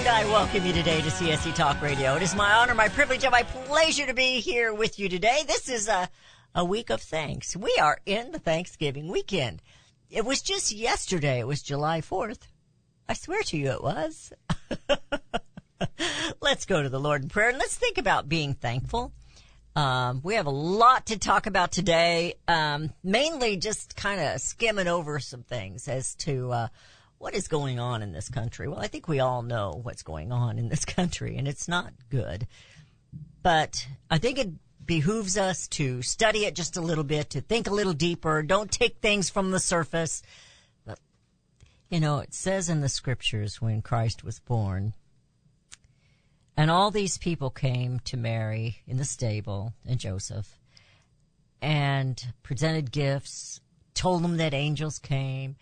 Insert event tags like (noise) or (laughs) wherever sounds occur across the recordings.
And I welcome you today to CSC Talk Radio. It is my honor, my privilege, and my pleasure to be here with you today. This is a, a week of thanks. We are in the Thanksgiving weekend. It was just yesterday. It was July 4th. I swear to you it was. (laughs) let's go to the Lord in prayer and let's think about being thankful. Um, we have a lot to talk about today. Um, mainly just kind of skimming over some things as to, uh, what is going on in this country? Well, I think we all know what's going on in this (laughs) country and it's not good. But I think it behooves us to study it just a little bit, to think a little deeper. Don't take things from the surface. But, you know, it says in the scriptures when Christ was born, and all these people came to Mary in the stable and Joseph and presented gifts, told them that angels came,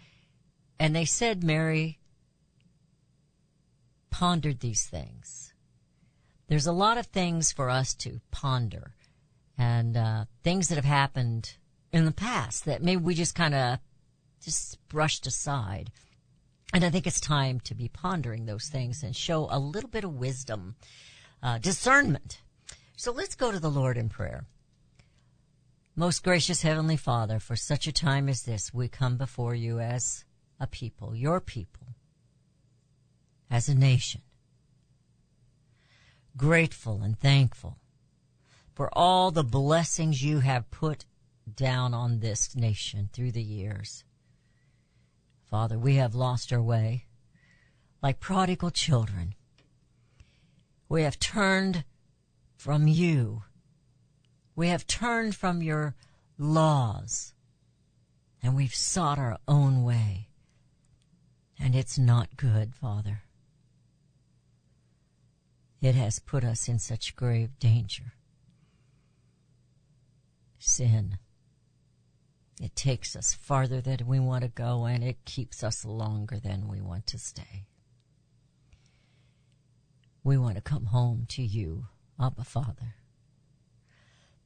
and they said Mary pondered these things. There's a lot of things for us to ponder and uh, things that have happened in the past that maybe we just kind of just brushed aside. And I think it's time to be pondering those things and show a little bit of wisdom, uh, discernment. So let's go to the Lord in prayer. Most gracious Heavenly Father, for such a time as this, we come before you as a people, your people, as a nation, grateful and thankful for all the blessings you have put down on this nation through the years. Father, we have lost our way like prodigal children. We have turned from you. We have turned from your laws and we've sought our own way. And it's not good, Father. It has put us in such grave danger. Sin. It takes us farther than we want to go and it keeps us longer than we want to stay. We want to come home to you, Abba Father.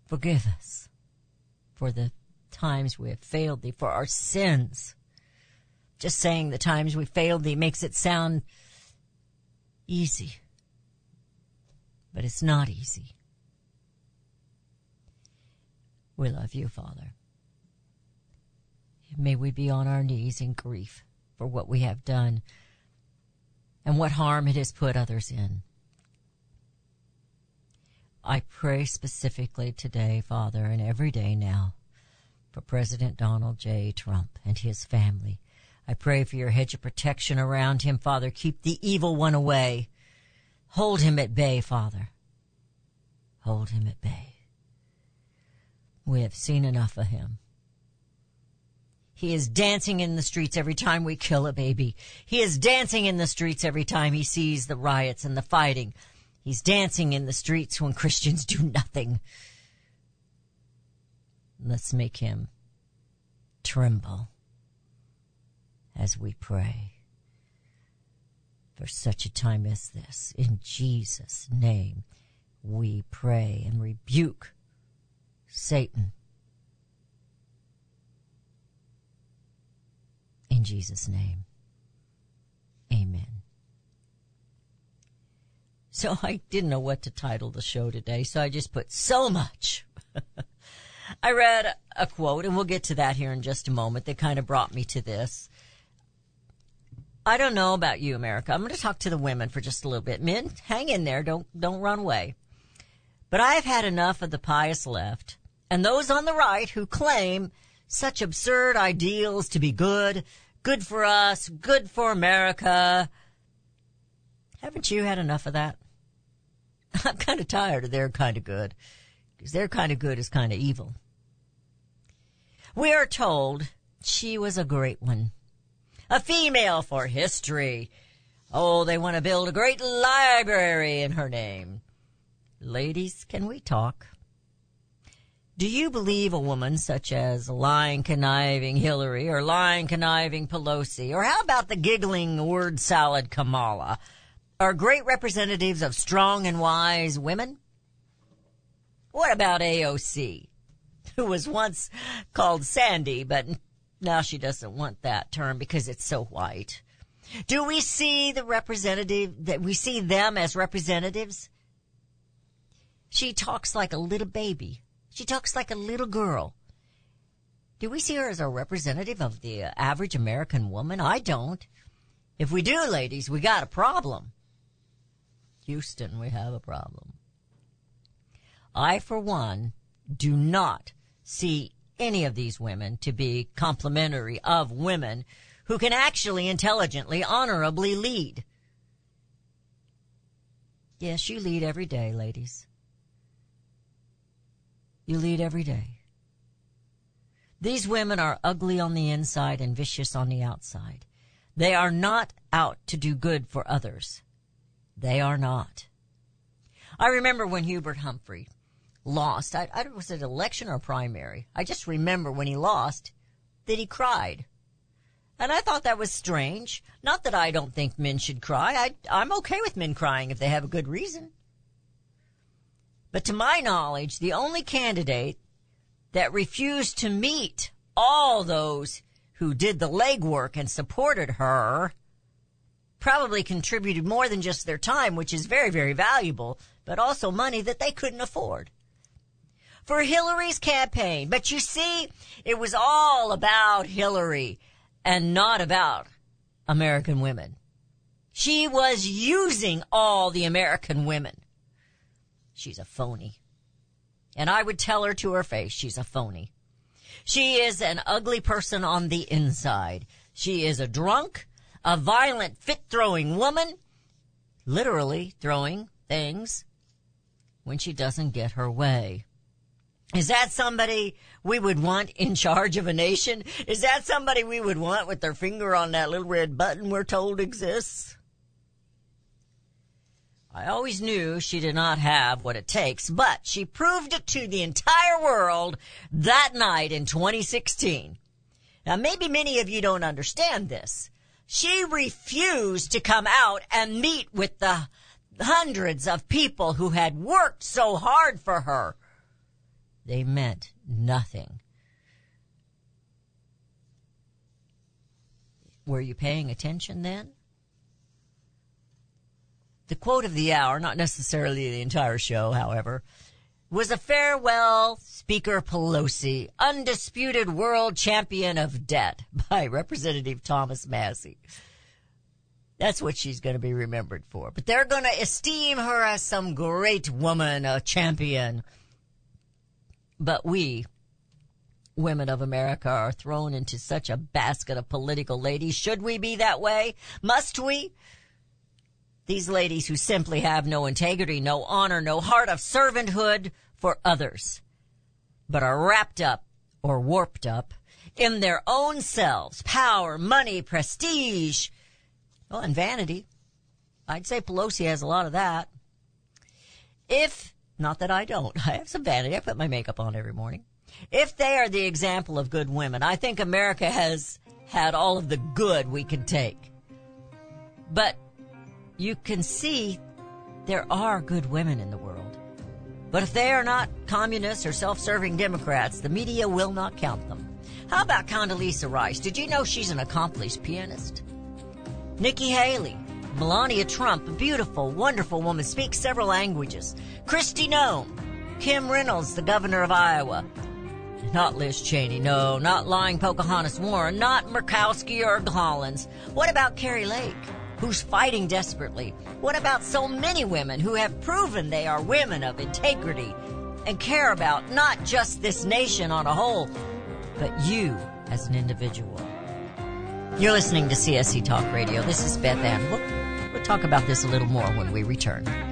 Forgive us for the times we have failed thee, for our sins. Just saying the times we failed thee makes it sound easy. But it's not easy. We love you, Father. May we be on our knees in grief for what we have done and what harm it has put others in. I pray specifically today, Father, and every day now for President Donald J. Trump and his family. I pray for your hedge of protection around him, Father. Keep the evil one away. Hold him at bay, Father. Hold him at bay. We have seen enough of him. He is dancing in the streets every time we kill a baby. He is dancing in the streets every time he sees the riots and the fighting. He's dancing in the streets when Christians do nothing. Let's make him tremble as we pray for such a time as this. In Jesus' name, we pray and rebuke Satan. In Jesus' name, amen. So (laughs) I didn't know what to title the show today, so I just put so much. (laughs) I read a quote, and we'll get to that here in just a moment, that kind of brought me to this. I don't know about you, America. I'm going to talk to the women for just a little bit. Men, hang in there. Don't, don't run away. But I've had enough of the pious left and those on the right who claim such absurd ideals to be good, good for us, good for America. Haven't you had enough of that? (laughs) I'm kind of tired of their kind of good because their kind of good is kind of evil. We are told she was a great one a female for history. Oh, they want to build a great library in her name. Ladies, can we talk? Do you believe a woman such as lying, conniving Hillary or lying, conniving Pelosi, or how about the giggling word salad Kamala, are great representatives of strong and wise women? What about AOC, who was once called Sandy, but now she doesn't want that term because it's so white? Do we see the representative, that we see them as representatives? She talks like a little baby. She talks like a little girl. Do we see her as a representative of the average American woman? I don't. If we do, ladies, we got a problem. Houston, we have a problem. I, for one, do not see any of these women to be complimentary of women who can actually intelligently, honorably lead. Yes, you lead every day, ladies. You lead every day. These women are ugly on the inside and vicious on the outside. They are not out to do good for others. They are not. I remember when Hubert Humphrey lost. I, I was it election or primary? I just remember when he lost that he cried. And I thought that was strange. Not that I don't think men should cry. I, I'm okay with men crying if they have a good reason. But to my knowledge, the only candidate that refused to meet all those who did the legwork and supported her probably contributed more than just their time, which is very, very valuable, but also money that they couldn't afford. For Hillary's campaign. But you see, it was all about Hillary and not about American women. She was using all the American women. She's a phony. And I would tell her to her face, she's a phony. She is an ugly person on the inside. She is a drunk, a violent, fit throwing woman, literally throwing things when she doesn't get her way. Is that somebody we would want in charge of a nation? Is that somebody we would want with their finger on that little red button we're told exists? I always knew she did not have what it takes, but she proved it to the entire world that night in 2016. Now maybe many of you don't understand this. She refused to come out and meet with the hundreds of people who had worked so hard for her. They meant nothing. Were you paying attention then? The quote of the hour, not necessarily the entire show, however, was a farewell Speaker Pelosi, undisputed world champion of debt by Representative Thomas Massie. That's what she's going to be remembered for. But they're going to esteem her as some great woman, a champion. But we, women of America, are thrown into such a basket of political ladies. Should we be that way? Must we? These ladies who simply have no integrity, no honor, no heart of servanthood for others, but are wrapped up or warped up in their own selves, power, money, prestige, well, and vanity. I'd say Pelosi has a lot of that. If, not that I don't, (laughs) I have some vanity. I put my makeup on every morning. If they are the example of good women, I think America has had all of the good we can take. But you can see there are good women in the world. But if they are not communists or self-serving Democrats, the media will not count them. How about Condoleezza Rice? Did you know she's an accomplished pianist? Nikki Haley, Melania Trump, a beautiful, wonderful woman, speaks several languages. Kristi Noem, Kim Reynolds, the governor of Iowa. Not Liz Cheney, no, not lying Pocahontas Warren, not Murkowski or Collins. What about Kari Lake? who's fighting desperately? What about so many women who have proven they are women of integrity and care about not just this nation on a whole, but you as an individual? You're listening to CSC Talk Radio. This is Beth Ann. Talk about this a little more when we return.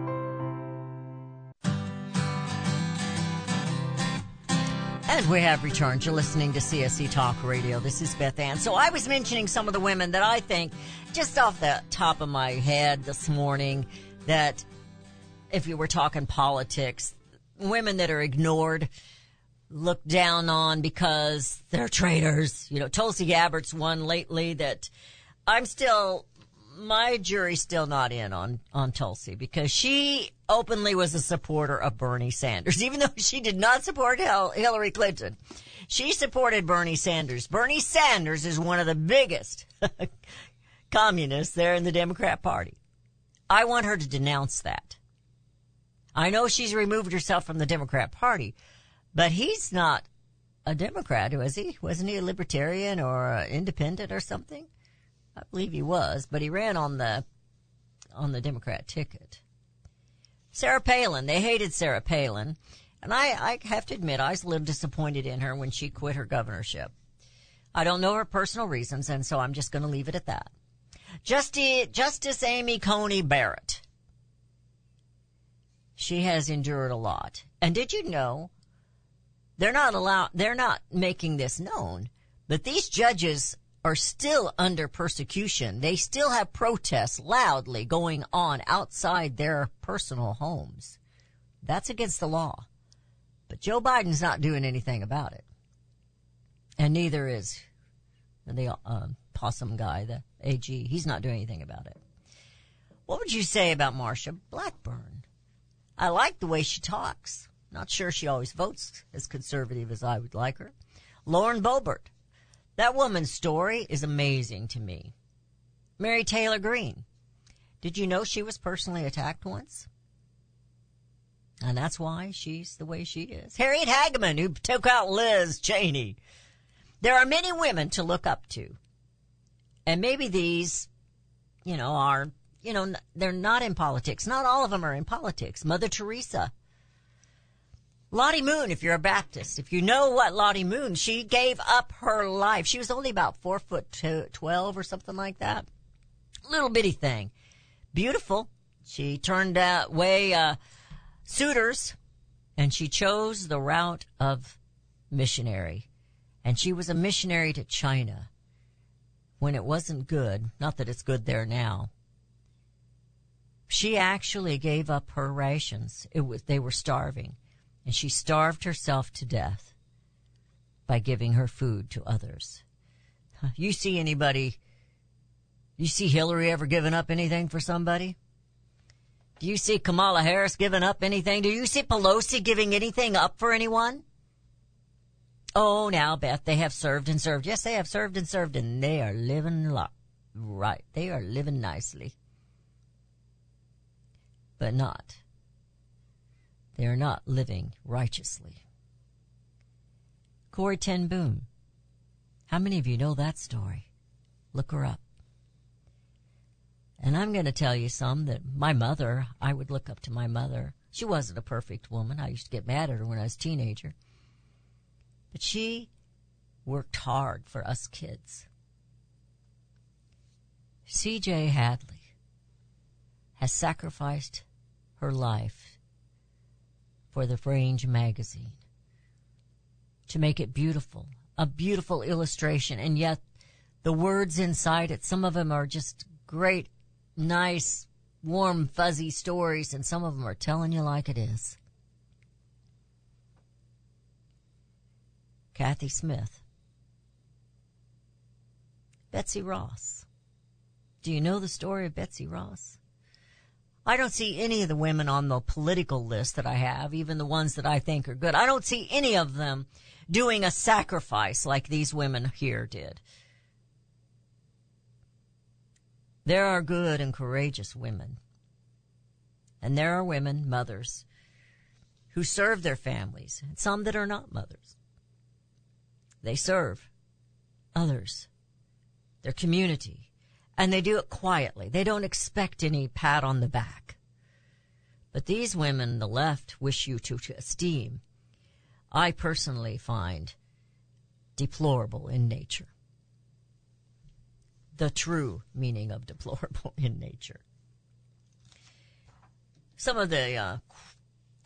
And we have returned. You're listening to CSC Talk Radio. This is Beth Ann. So I was mentioning some of the women that I think, just off the top of my head this morning, that if you were talking politics, women that are ignored, looked down on because they're traitors. You know, Tulsi Gabbard's one lately that I'm still, my jury's still not in on, on Tulsi because she openly was a supporter of Bernie Sanders, (laughs) even though she did not support Hillary Clinton. She supported Bernie Sanders. Bernie Sanders is one of the biggest (laughs) communists there in the Democrat Party. I want her to denounce that. I know she's removed herself from the Democrat Party, but he's not a Democrat, was he? Wasn't he a libertarian or independent or something? I believe he was, but he ran on the on the Democrat ticket. Sarah Palin, they hated Sarah Palin, and I, I have to admit I was a little disappointed in her when she quit her governorship. I don't know her personal reasons, and so I'm just going to leave it at that. Justice, Justice Amy Coney Barrett. She has endured a lot. And did you know they're not allowed, they're not making this known, but these judges are still under persecution. They still have protests loudly going on outside their personal homes. That's against the law. But Joe Biden's not doing anything about it. And neither is the uh, possum guy, the AG. He's not doing anything about it. What would you say about Marsha Blackburn? I like the way she talks. Not sure she always votes as conservative as I would like her. Lauren Boebert. That woman's story is amazing to me. Mary Taylor Greene. Did you know she was personally attacked once? And that's why she's the way she is. Harriet Hageman, who took out Liz Cheney. There are many women to look up to. And maybe these, you know, are, you know, they're not in politics. Not all of them are in politics. Mother Teresa. Lottie Moon, if you're a Baptist, if you know what Lottie Moon, she gave up her life. She was only about four foot two, 12 or something like that. Little bitty thing. Beautiful. She turned away, uh, suitors and she chose the route of missionary. And she was a missionary to China when it wasn't good. Not that it's good there now. She actually gave up her rations. It was, they were starving and she starved herself to death by giving her food to others. You see anybody, you see Hillary ever giving up anything for somebody? Do you see Kamala Harris giving up anything? Do you see Pelosi giving anything up for anyone? Oh, now, Beth, they have served and served. Yes, they have served and served, and they are living lo- right. They are living nicely. But not. They are not living righteously. Corrie Ten Boom. How many of you know that story? Look her up. And I'm going to tell you some that my mother, I would look up to my mother. She wasn't a perfect woman. I used to get mad at her when I was a teenager. But she worked hard for us kids. C.J. Hadley has sacrificed her life for the Range magazine to make it beautiful, a beautiful illustration, and yet the words inside it, some of them are just great, nice, warm, fuzzy stories, and some of them are telling you like it is. Kathy Smith. Betsy Ross. Do you know the story of Betsy Ross? I don't see any of the women on the political list that I have, even the ones that I think are good. I don't see any of them doing a sacrifice like these women here did. There are good and courageous women. And there are women, mothers, who serve their families, and some that are not mothers. They serve others, their community, and they do it quietly. They don't expect any pat on the back. But these women, the left, wish you to, to esteem, I personally find deplorable in nature. The true meaning of deplorable in nature. Some of the uh,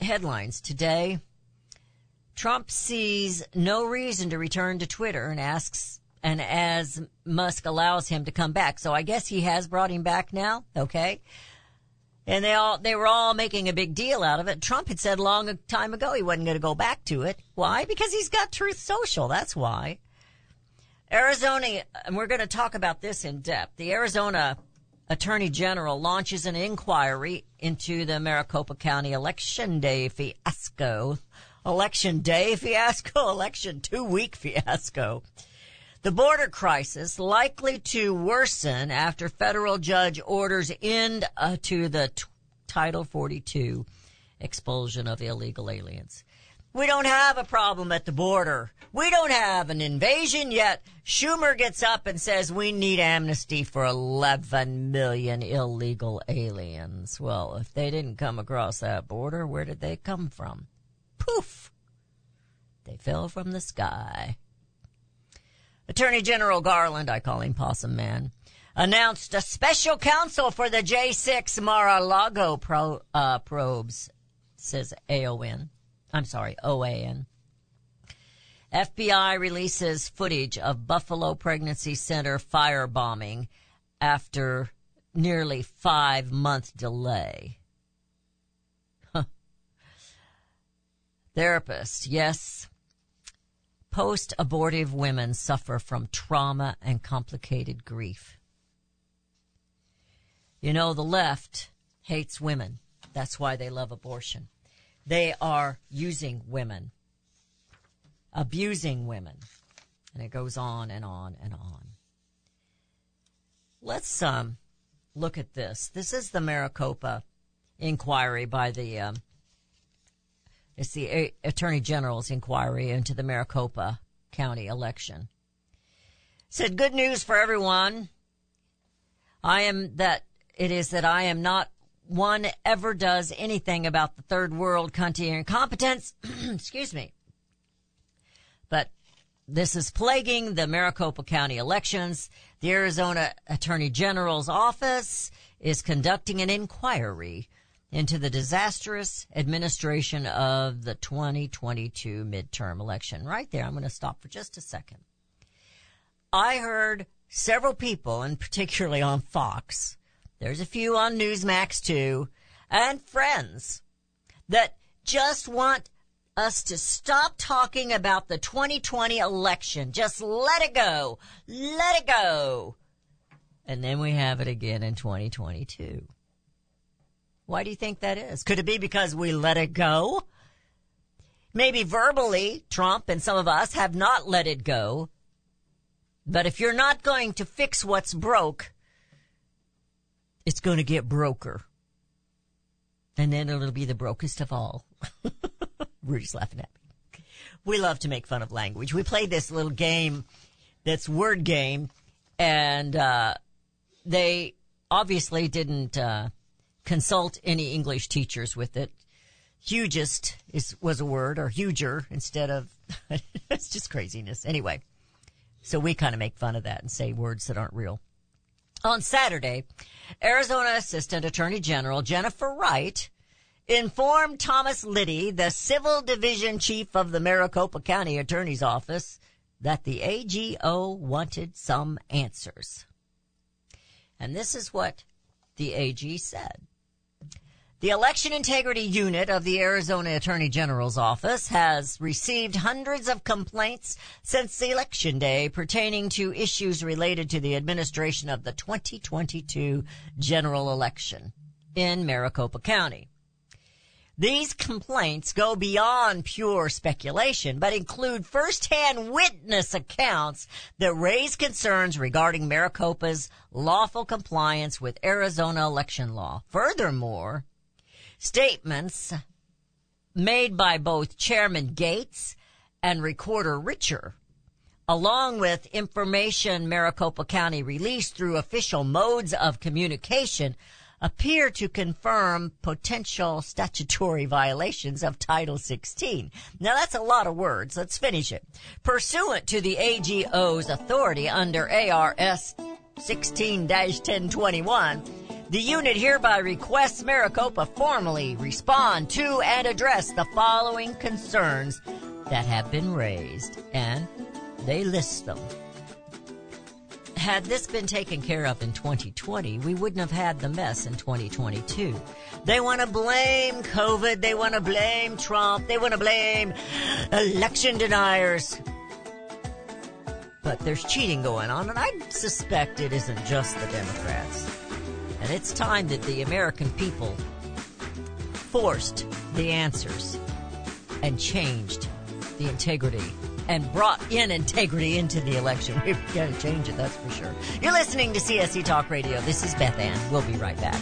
headlines today. Trump sees no reason to return to Twitter and asks, and as Musk allows him to come back. So I guess he has brought him back now. Okay. And they all, they were all making a big deal out of it. Trump had said long a time ago he wasn't going to go back to it. Why? Because he's got Truth Social. That's why. Arizona, and we're going to talk about this in depth. The Arizona Attorney General launches an inquiry into the Maricopa County Election Day fiasco. Election Day fiasco? (laughs) Election two week fiasco. The border crisis likely to worsen after federal judge orders end uh, to the t- Title 42 expulsion of illegal aliens. We don't have a problem at the border. We don't have an invasion yet. Schumer gets up and says we need amnesty for 11 million illegal aliens. Well, if they didn't come across that border, where did they come from? Poof! They fell from the sky. Attorney General Garland, I call him Possum Man, announced a special counsel for the J6 Mar-a-Lago pro, uh, probes, says AON. I'm sorry, OAN. FBI releases footage of Buffalo Pregnancy Center firebombing after nearly five month delay. Therapist, yes. Post abortive women suffer from trauma and complicated grief. You know, the left hates women. That's why they love abortion. They are using women, abusing women. And it goes on and on and on. Let's um, look at this. This is the Maricopa inquiry by the um, It's the A- Attorney General's inquiry into the Maricopa County election. Said good news for everyone. I am that it is that I am not one ever does anything about the third world country incompetence. (clears throat) Excuse me. But this is plaguing the Maricopa County elections. The Arizona Attorney General's office is conducting an inquiry into the disastrous administration of the 2022 midterm election. Right there, I'm going to stop for just a second. I heard several people, and particularly on Fox, there's a few on Newsmax too, and friends that just want us to stop talking about the 2020 election. Just let it go. Let it go. And then we have it again in 2022. Why do you think that is? Could it be because we let it go? Maybe verbally, Trump and some of us have not let it go. But if you're not going to fix what's broke, it's going to get broker. And then it'll be the brokest of all. (laughs) Rudy's laughing at me. We love to make fun of language. We play this little game that's word game and, uh, they obviously didn't, uh, consult any English teachers with it. Hugest is, was a word or huger instead of, (laughs) it's just craziness. Anyway. So we kind of make fun of that and say words that aren't real. On Saturday, Arizona Assistant Attorney General Jennifer Wright informed Thomas Liddy, the Civil Division Chief of the Maricopa County Attorney's Office, that the AGO wanted some answers. And this is what the AG said. The Election Integrity Unit of the Arizona Attorney General's Office has received hundreds of complaints since election day pertaining to issues related to the administration of the 2022 general election in Maricopa County. These complaints go beyond pure speculation, but include firsthand witness accounts that raise concerns regarding Maricopa's lawful compliance with Arizona election law. Furthermore, statements made by both Chairman Gates and Recorder Richer, along with information Maricopa County released through official modes of communication, appear to confirm potential statutory violations of Title 16. Now that's a lot of words. Let's finish it. Pursuant to the AGO's authority under ARS 16-1021, the unit hereby requests Maricopa formally respond to and address the following concerns that have been raised, and they list them. Had this been taken care of in 2020, we wouldn't have had the mess in 2022. They want to blame COVID. They want to blame Trump. They want to blame election deniers. But there's cheating going on, and I suspect it isn't just the Democrats. And it's time that the American people forced the answers and changed the integrity and brought in integrity into the election. We've got to change it, that's for sure. You're listening to CSC Talk Radio. This is Beth Ann. We'll be right back.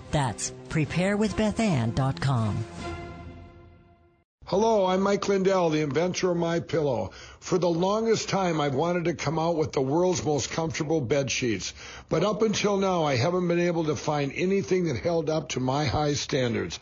That's preparewithbethann.com. Hello, I'm Mike Lindell, the inventor of My Pillow. For the longest time, I've wanted to come out with the world's most comfortable bed sheets, but up until now, I haven't been able to find anything that held up to my high standards.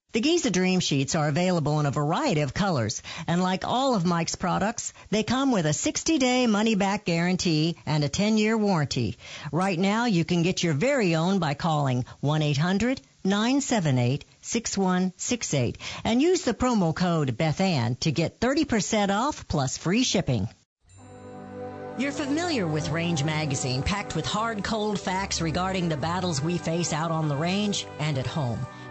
The Giza Dream Sheets are available in a variety of colors, and like all of Mike's products, they come with a 60-day money-back guarantee and a 10-year warranty. Right now, you can get your very own by calling 1-800-978-6168 and use the promo code BethAnn to get 30% off plus free shipping. You're familiar with Range Magazine, packed with hard, cold facts regarding the battles we face out on the range and at home.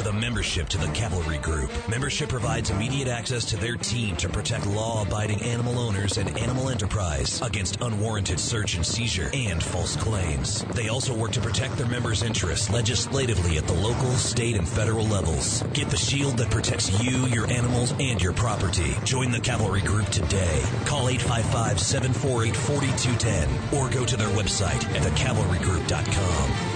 with a membership to the Cavalry Group. Membership provides immediate access to their team to protect law abiding animal owners and animal enterprise against unwarranted search and seizure and false claims. They also work to protect their members' interests legislatively at the local, state, and federal levels. Get the shield that protects you, your animals, and your property. Join the Cavalry Group today. Call 855 748 4210 or go to their website at thecavalrygroup.com.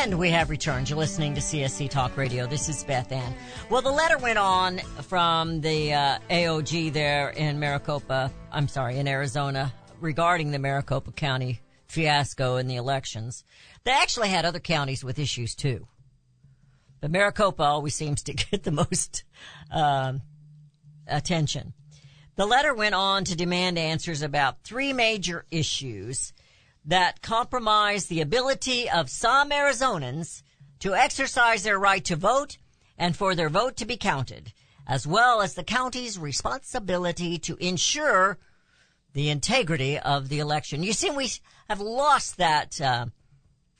And we have returned. You're listening to CSC Talk Radio. This is Beth Ann. Well, the letter went on from the uh, AOG there in Maricopa, I'm sorry, in Arizona, regarding the Maricopa County fiasco in the elections. They actually had other counties with issues too. But Maricopa always seems to (laughs) get the most um, attention. The letter went on to demand answers about three major issues that compromise the ability of some Arizonans to exercise their right to vote and for their vote to be counted, as well as the county's responsibility to ensure the integrity of the election. You see, we have lost that uh,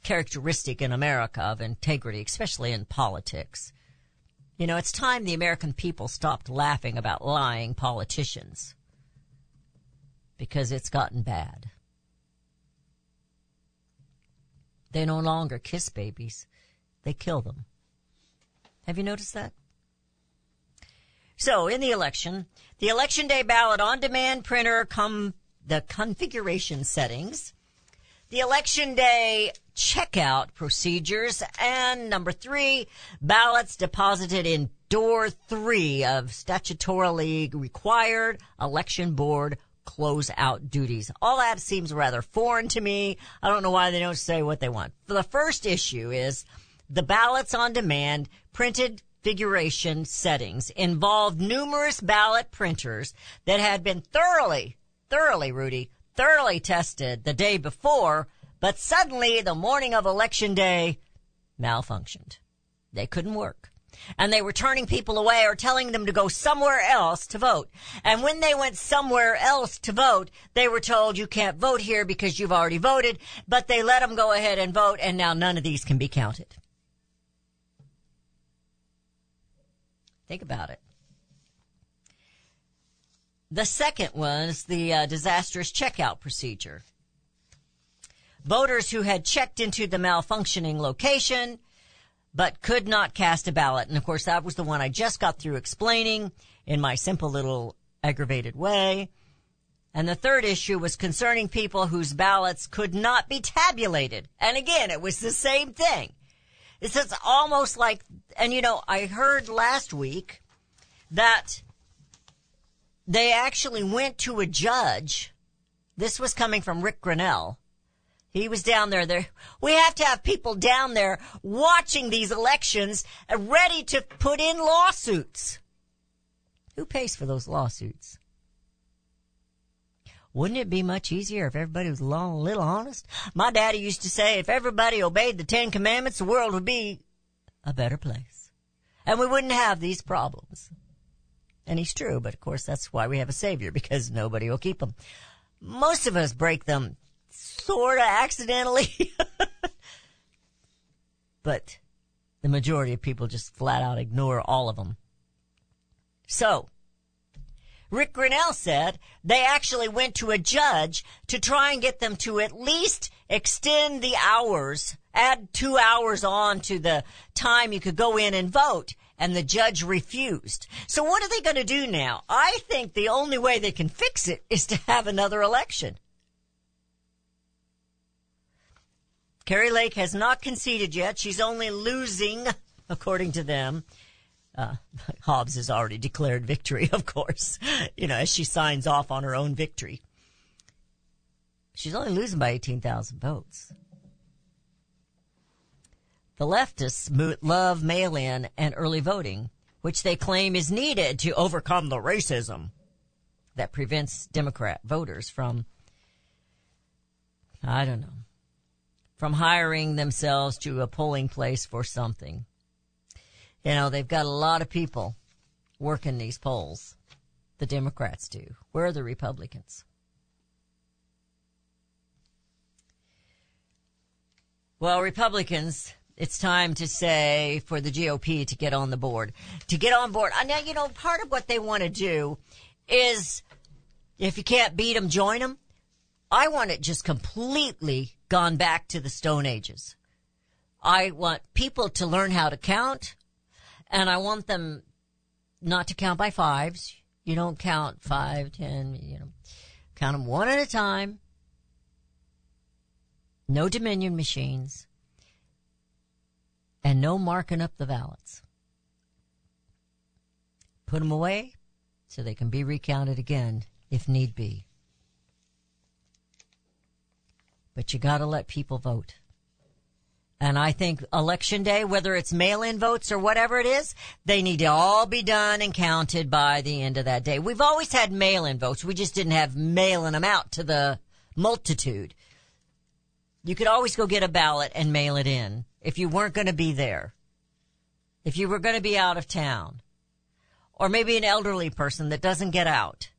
characteristic in America of integrity, especially in politics. You know, it's time the American people stopped laughing about lying politicians because it's gotten bad. They no longer kiss babies. They kill them. Have you noticed that? So, in the election, the election day ballot on demand printer come the configuration settings, the election day checkout procedures, and number three, ballots deposited in door three of statutorily required election board closeout duties. All that seems rather foreign to me. I don't know why they don't say what they want. The first issue is the ballots on demand printed configuration settings involved numerous ballot printers that had been thoroughly, thoroughly, Rudy, thoroughly tested the day before, but suddenly the morning of election day malfunctioned. They couldn't work. And they were turning people away or telling them to go somewhere else to vote. And when they went somewhere else to vote, they were told you can't vote here because you've already voted, but they let them go ahead and vote and now none of these can be counted. Think about it. The second was the uh, disastrous checkout procedure. Voters who had checked into the malfunctioning location but could not cast a ballot. And of course, that was the one I just got through explaining in my simple little aggravated way. And the third issue was concerning people whose ballots could not be tabulated. And again, it was the same thing. It's just almost like, and you know, I heard last week that they actually went to a judge. This was coming from Rick Grinnell. He was down there. There, we have to have people down there watching these elections, ready to put in lawsuits. Who pays for those lawsuits? Wouldn't it be much easier if everybody was a little honest? My daddy used to say, if everybody obeyed the Ten Commandments, the world would be a better place, and we wouldn't have these problems. And he's true, but of course that's why we have a savior because nobody will keep them. Most of us break them sort of accidentally. (laughs) but the majority of people just flat out ignore all of them. So, Rick Grinnell said they actually went to a judge to try and get them to at least extend the hours, add two hours on to the time you could go in and vote. And the judge refused. So what are they going to do now? I think the only way they can fix it is to have another election. Kari Lake has not conceded yet. She's only losing, according to them. Uh, (laughs) Hobbs has already declared victory, (laughs) of course, you know, as she signs off on her own victory. She's only losing by 18,000 votes. The leftists love mail-in and early voting, which they claim is needed to overcome the racism that prevents Democrat voters from, I don't know, from hiring themselves to a polling place for something. You know, they've got a lot of people working these polls. The Democrats do. Where are the Republicans? Well, Republicans, it's time to say for the GOP to get on the board. To get on board. Uh, Now, you know, part of what they want to do is if you can't beat them, join them. I want it just completely gone back to the Stone Ages. I want people to learn how to count and I want them not to count by fives. You don't count five, ten, you know, count them one at a time. No Dominion machines and no marking up the ballots. Put them away so they can be recounted again if need be. But you gotta let people vote. And I think election day, whether it's mail-in votes or whatever it is, they need to all be done and counted by the end of that day. We've always had mail-in votes. We just didn't have mailing them out to the multitude. You could always go get a ballot and mail it in if you weren't going to be there. If you were going to be out of town. Or maybe an elderly person that doesn't get out.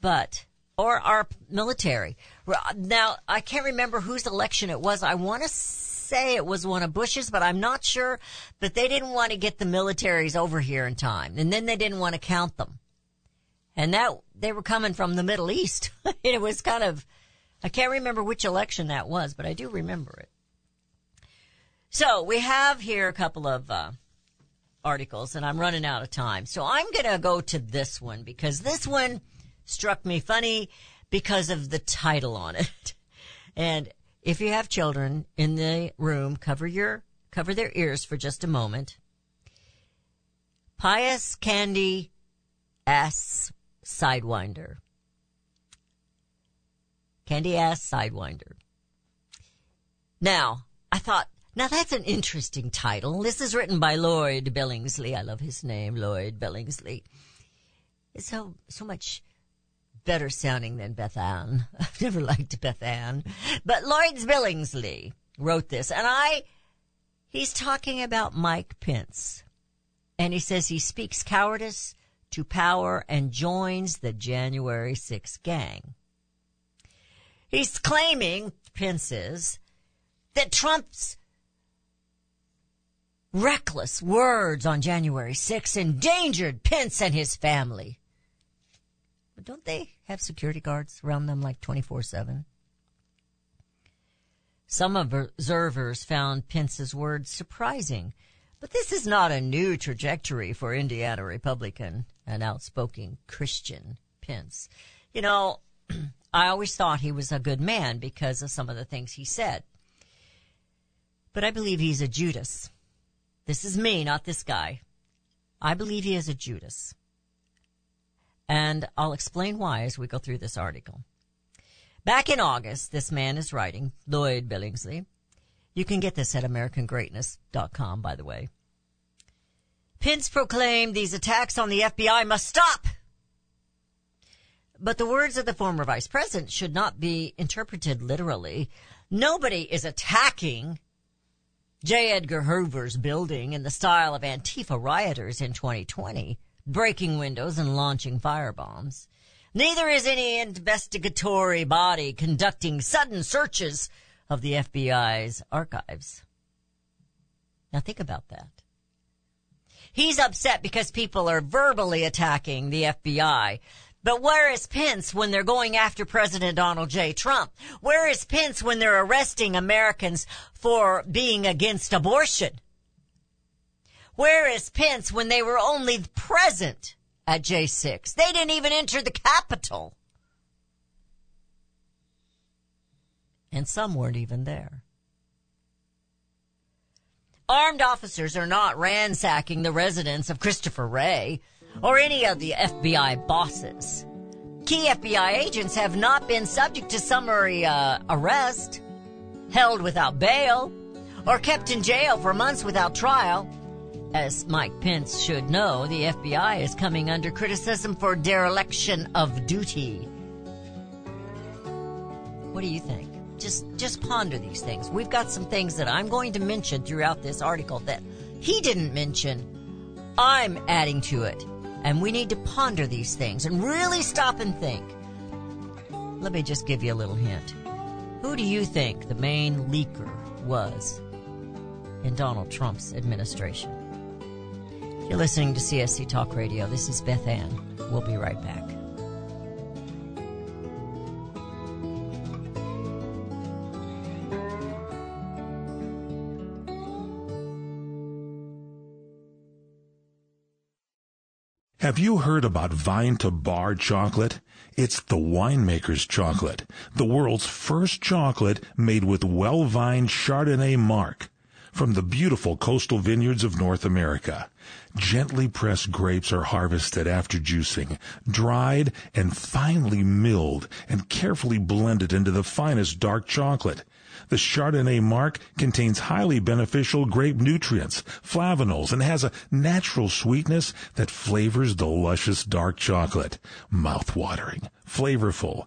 But, or our military. Now, I can't remember whose election it was. I want to say it was one of Bush's, but I'm not sure. But they didn't want to get the militaries over here in time. And then they didn't want to count them. And that, they were coming from the Middle East. (laughs) it was kind of, I can't remember which election that was, but I do remember it. So we have here a couple of, uh, articles and I'm running out of time. So I'm going to go to this one because this one struck me funny because of the title on it. (laughs) And if you have children in the room, cover your, cover their ears for just a moment. Pious Candy Ass Sidewinder. Candy Ass Sidewinder. Now, I thought, now that's an interesting title. This is written by Lloyd Billingsley. I love his name, Lloyd Billingsley. It's so, so much better sounding than Beth Ann. (laughs) I've never liked Beth Ann. But Lloyd Billingsley wrote this and I, He's talking about Mike Pence. And he says he speaks cowardice to power and joins the January 6th gang. He's claiming, Pence is, that Trump's reckless words on January 6th endangered Pence and his family. Don't they have security guards around them like 24 7? Some observers found Pence's words surprising, but this is not a new trajectory for Indiana Republican and outspoken Christian Pence. You know, (clears throat) I always thought he was a good man because of some of the things he said. But I believe he's a Judas. This is me, not this guy. I believe he is a Judas. And I'll explain why as we go through this article. Back in August, this man is writing, Lloyd Billingsley. You can get this at AmericanGreatness.com, by the way. Pence proclaimed these attacks on the FBI must stop. But the words of the former vice president should not be interpreted literally. Nobody is attacking J. Edgar Hoover's building in the style of Antifa rioters in 2020, breaking windows and launching firebombs. Neither is any investigatory body conducting sudden searches of the FBI's archives. Now think about that. He's upset because people are verbally attacking the FBI. But where is Pence when they're going after President Donald J. Trump? Where is Pence when they're arresting Americans for being against abortion? Where is Pence when they were only present at J6? They didn't even enter the Capitol. And some weren't even there. Armed officers are not ransacking the residence of Christopher Wray or any of the FBI bosses. Key FBI agents have not been subject to summary uh, arrest, held without bail, or kept in jail for months without trial. As Mike Pence should know, the FBI is coming under criticism for dereliction of duty. What do you think? Just just ponder these things. We've got some things that I'm going to mention throughout this article that he didn't mention. I'm adding to it. And we need to ponder these things and really stop and think. Let me just give you a little hint. Who do you think the main leaker was in Donald Trump's administration? You're listening to CSC Talk Radio. This is Beth Ann. We'll be right back. Have you heard about Vine to Bar chocolate? It's the winemaker's chocolate, the world's first chocolate made with well-vined Chardonnay marc from the beautiful coastal vineyards of North America. Gently pressed grapes are harvested after juicing, dried and finely milled and carefully blended into the finest dark chocolate. The Chardonnay marc contains highly beneficial grape nutrients, flavanols, and has a natural sweetness that flavors the luscious dark chocolate. Mouth-watering, flavorful,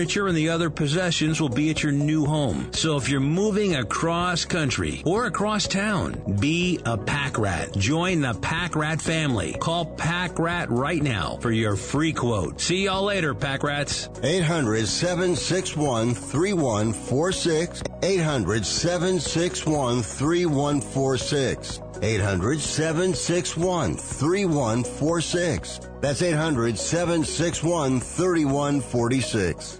furniture and the other possessions will be at your new home. So if you're moving across country or across town, be a pack rat. Join the pack rat family. Call pack rat right now for your free quote. See y'all later, pack rats. 800 761 3146. 800 761 3146. 800 761 3146. That's 800 761 3146.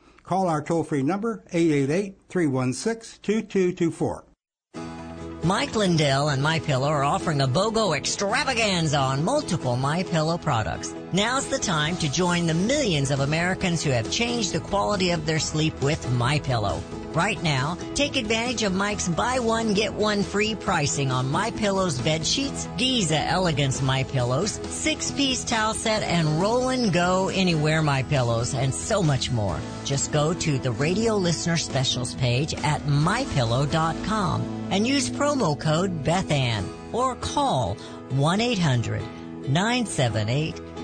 Call our toll-free number 888-316-2224. Mike Lindell and My Pillow are offering a BOGO extravaganza on multiple My Pillow products. Now's the time to join the millions of Americans who have changed the quality of their sleep with My Pillow. Right now, take advantage of Mike's buy one get one free pricing on My Pillow's bed sheets, Giza Elegance My Pillows, six-piece towel set, and Roll and Go Anywhere My Pillows, and so much more. Just go to the radio listener specials page at mypillow.com and use promo code Bethann or call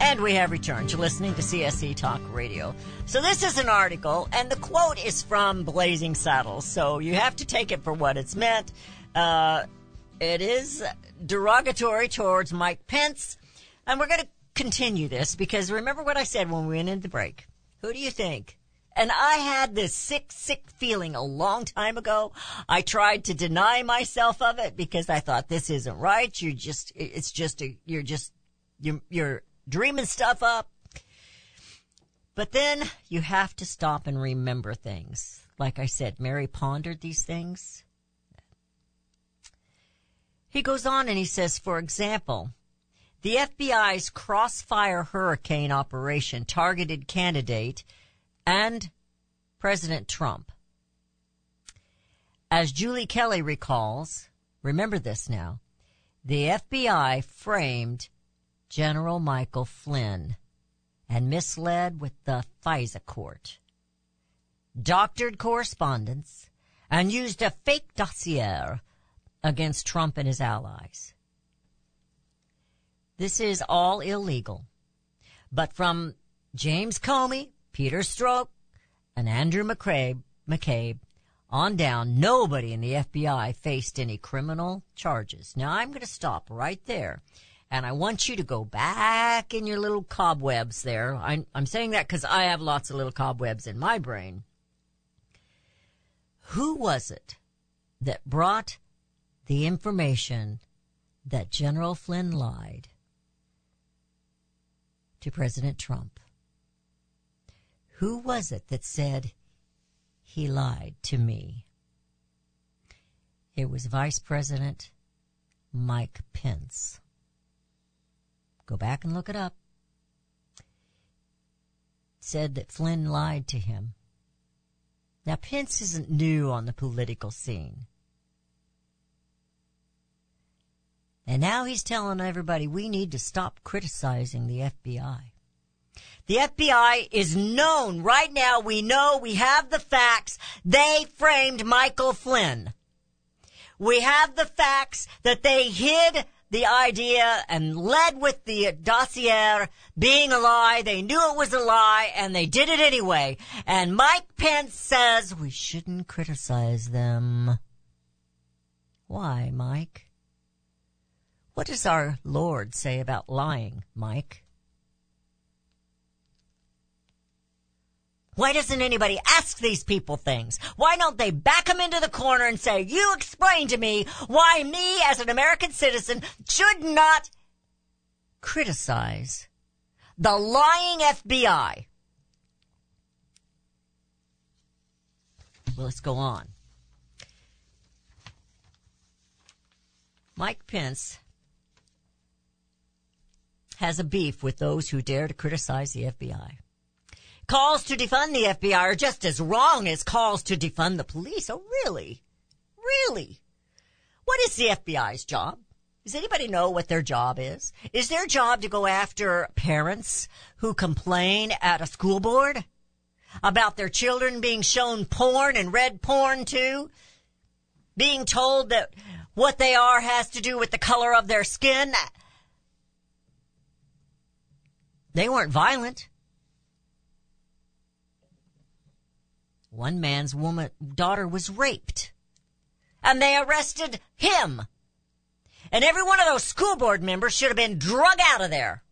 And we have returned. You're listening to CSC Talk Radio. So this is an article, and the quote is from Blazing Saddles. So you have to take it for what it's meant. Uh, it is derogatory towards Mike Pence, and we're going to continue this because remember what I said when we went into the break. Who do you think? And I had this sick, sick feeling a long time ago. I tried to deny myself of it because I thought this isn't right. You're just, it's just a, you're just, you're, you're dreaming stuff up. But then you have to stop and remember things. Like I said, Mary pondered these things. He goes on and he says, for example, the FBI's crossfire hurricane operation targeted candidate and President Trump. As Julie Kelly recalls, remember this now, the FBI framed General Michael Flynn and misled with the FISA court, doctored correspondence, and used a fake dossier against Trump and his allies. This is all illegal. But from James Comey, Peter Strzok, and Andrew McCabe, McCabe on down, nobody in the FBI faced any criminal charges. Now I'm going to stop right there. And I want you to go back in your little cobwebs there. I'm, I'm saying that because I have lots of little cobwebs in my brain. Who was it that brought the information that General Flynn lied to President Trump? Who was it that said he lied to me? It was Vice President Mike Pence. Go back and look it up. Said that Flynn lied to him. Now, Pence isn't new on the political scene. And now he's telling everybody we need to stop criticizing the FBI. The FBI is known right now. We know we have the facts. They framed Michael Flynn. We have the facts that they hid the idea and led with the dossier being a lie. They knew it was a lie and they did it anyway. And Mike Pence says we shouldn't criticize them. Why, Mike? What does our Lord say about lying, Mike? Why doesn't anybody ask these people things? Why don't they back them into the corner and say, you explain to me why me as an American citizen should not criticize the lying FBI? Well, let's go on. Mike Pence has a beef with those who dare to criticize the FBI. Calls to defund the FBI are just as wrong as calls to defund the police. Oh, really? Really? What is the FBI's job? Does anybody know what their job is? Is their job to go after parents who complain at a school board about their children being shown porn and read porn too? Being told that what they are has to do with the color of their skin? They weren't violent. One man's woman daughter was raped. And they arrested him. And every one of those school board members should have been drug out of there,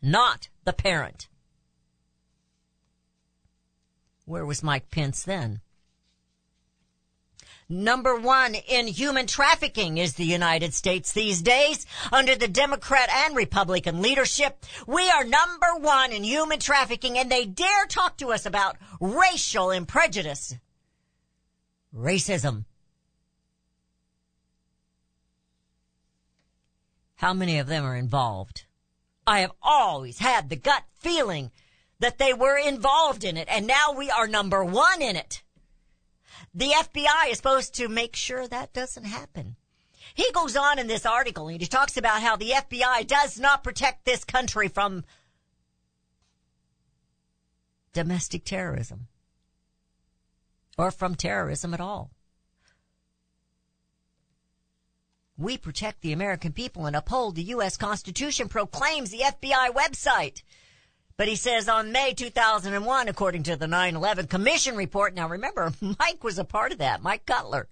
not the parent. Where was Mike Pence then? Number one in human trafficking is the United States these days. Under the Democrat and Republican leadership, we are number one in human trafficking and they dare talk to us about racial and prejudice. Racism. How many of them are involved? I have always had the gut feeling that they were involved in it and now we are number one in it. The FBI is supposed to make sure that doesn't happen. He goes on in this article and he talks about how the FBI does not protect this country from domestic terrorism or from terrorism at all. We protect the American people and uphold the U.S. Constitution proclaims the FBI website. But he says on May 2001, according to the 9-11 Commission report, now remember, (laughs) Mike was a part of that, Mike Cutler.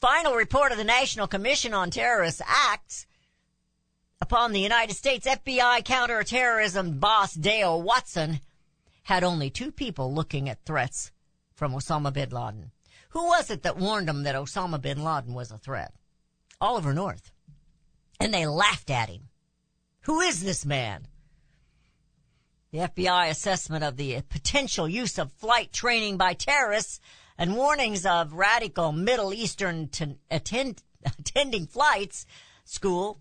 Final report of the National Commission on Terrorist Acts upon the United States FBI counterterrorism boss Dale Watson had only two people looking at threats from Osama bin Laden. Who was it that warned them that Osama bin Laden was a threat? Oliver North. And they laughed at him. Who is this man? The FBI assessment of the potential use of flight training by terrorists and warnings of radical Middle Eastern attend- (laughs) attending flights school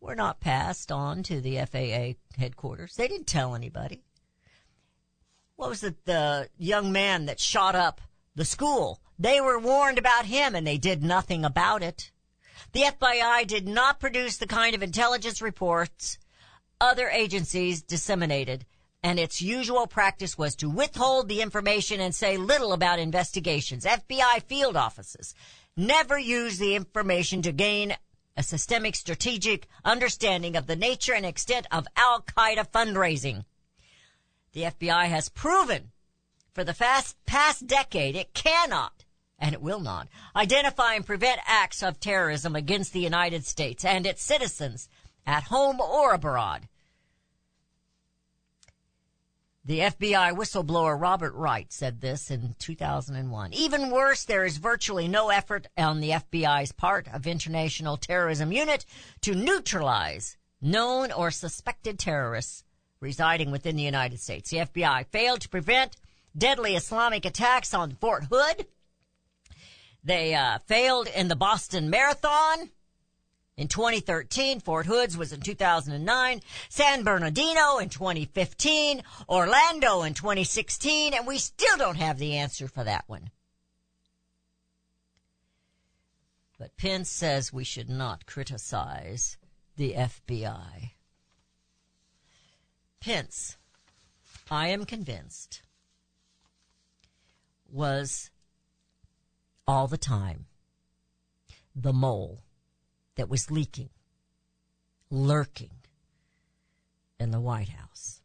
were not passed on to the FAA headquarters. They didn't tell anybody. What was it? The young man that shot up the school. They were warned about him and they did nothing about it. The FBI did not produce the kind of intelligence reports other agencies disseminated, and its usual practice was to withhold the information and say little about investigations. FBI field offices never use the information to gain a systemic strategic understanding of the nature and extent of Al Qaeda fundraising. The FBI has proven for the fast, past decade it cannot and it will not identify and prevent acts of terrorism against the United States and its citizens at home or abroad. The FBI whistleblower Robert Wright said this in 2001. Even worse, there is virtually no effort on the FBI's part of International Terrorism Unit to neutralize known or suspected terrorists residing within the United States. The FBI failed to prevent deadly Islamic attacks on Fort Hood. They uh, failed in the Boston Marathon in 2013. Fort Hood's was in 2009. San Bernardino in 2015. Orlando in 2016. And we still don't have the answer for that one. But Pence says we should not criticize the FBI. Pence, I am convinced, was all the time the mole that was leaking, lurking in the White House.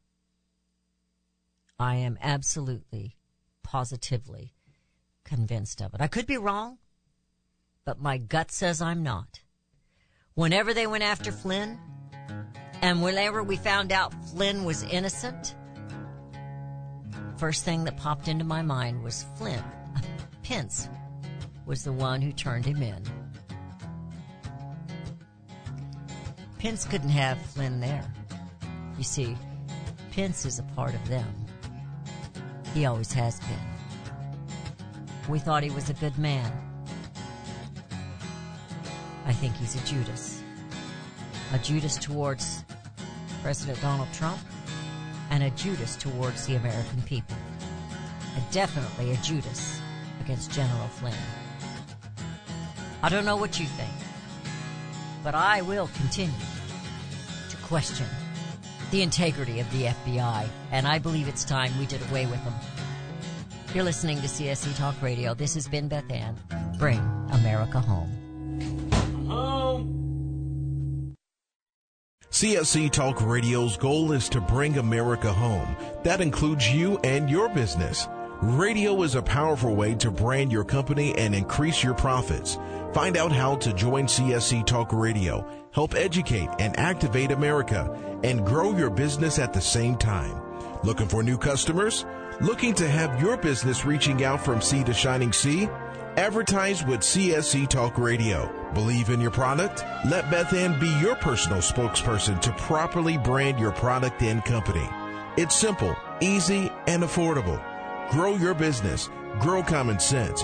I am absolutely, positively convinced of it. I could be wrong, but my gut says I'm not. Whenever they went after Flynn, and whenever we found out Flynn was innocent, first thing that popped into my mind was Flynn. (laughs) Pence was the one who turned him in. Pence couldn't have Flynn there. You see, Pence is a part of them. He always has been. We thought he was a good man. I think he's a Judas. A Judas towards President Donald Trump and a Judas towards the American people. And definitely a Judas against General Flynn. I don't know what you think, but I will continue question the integrity of the FBI, and I believe it's time we did away with them. You're listening to CSC Talk Radio. This has been Beth Ann. Bring America home. CSC Talk Radio's goal is to bring America home. That includes you and your business. Radio is a powerful way to brand your company and increase your profits. Find out how to join CSC Talk Radio, help educate and activate America, and grow your business at the same time. Looking for new customers? Looking to have your business reaching out from sea to shining sea? Advertise with CSC Talk Radio. Believe in your product? Let Beth Ann be your personal spokesperson to properly brand your product and company. It's simple, easy, and affordable. Grow your business, grow common sense,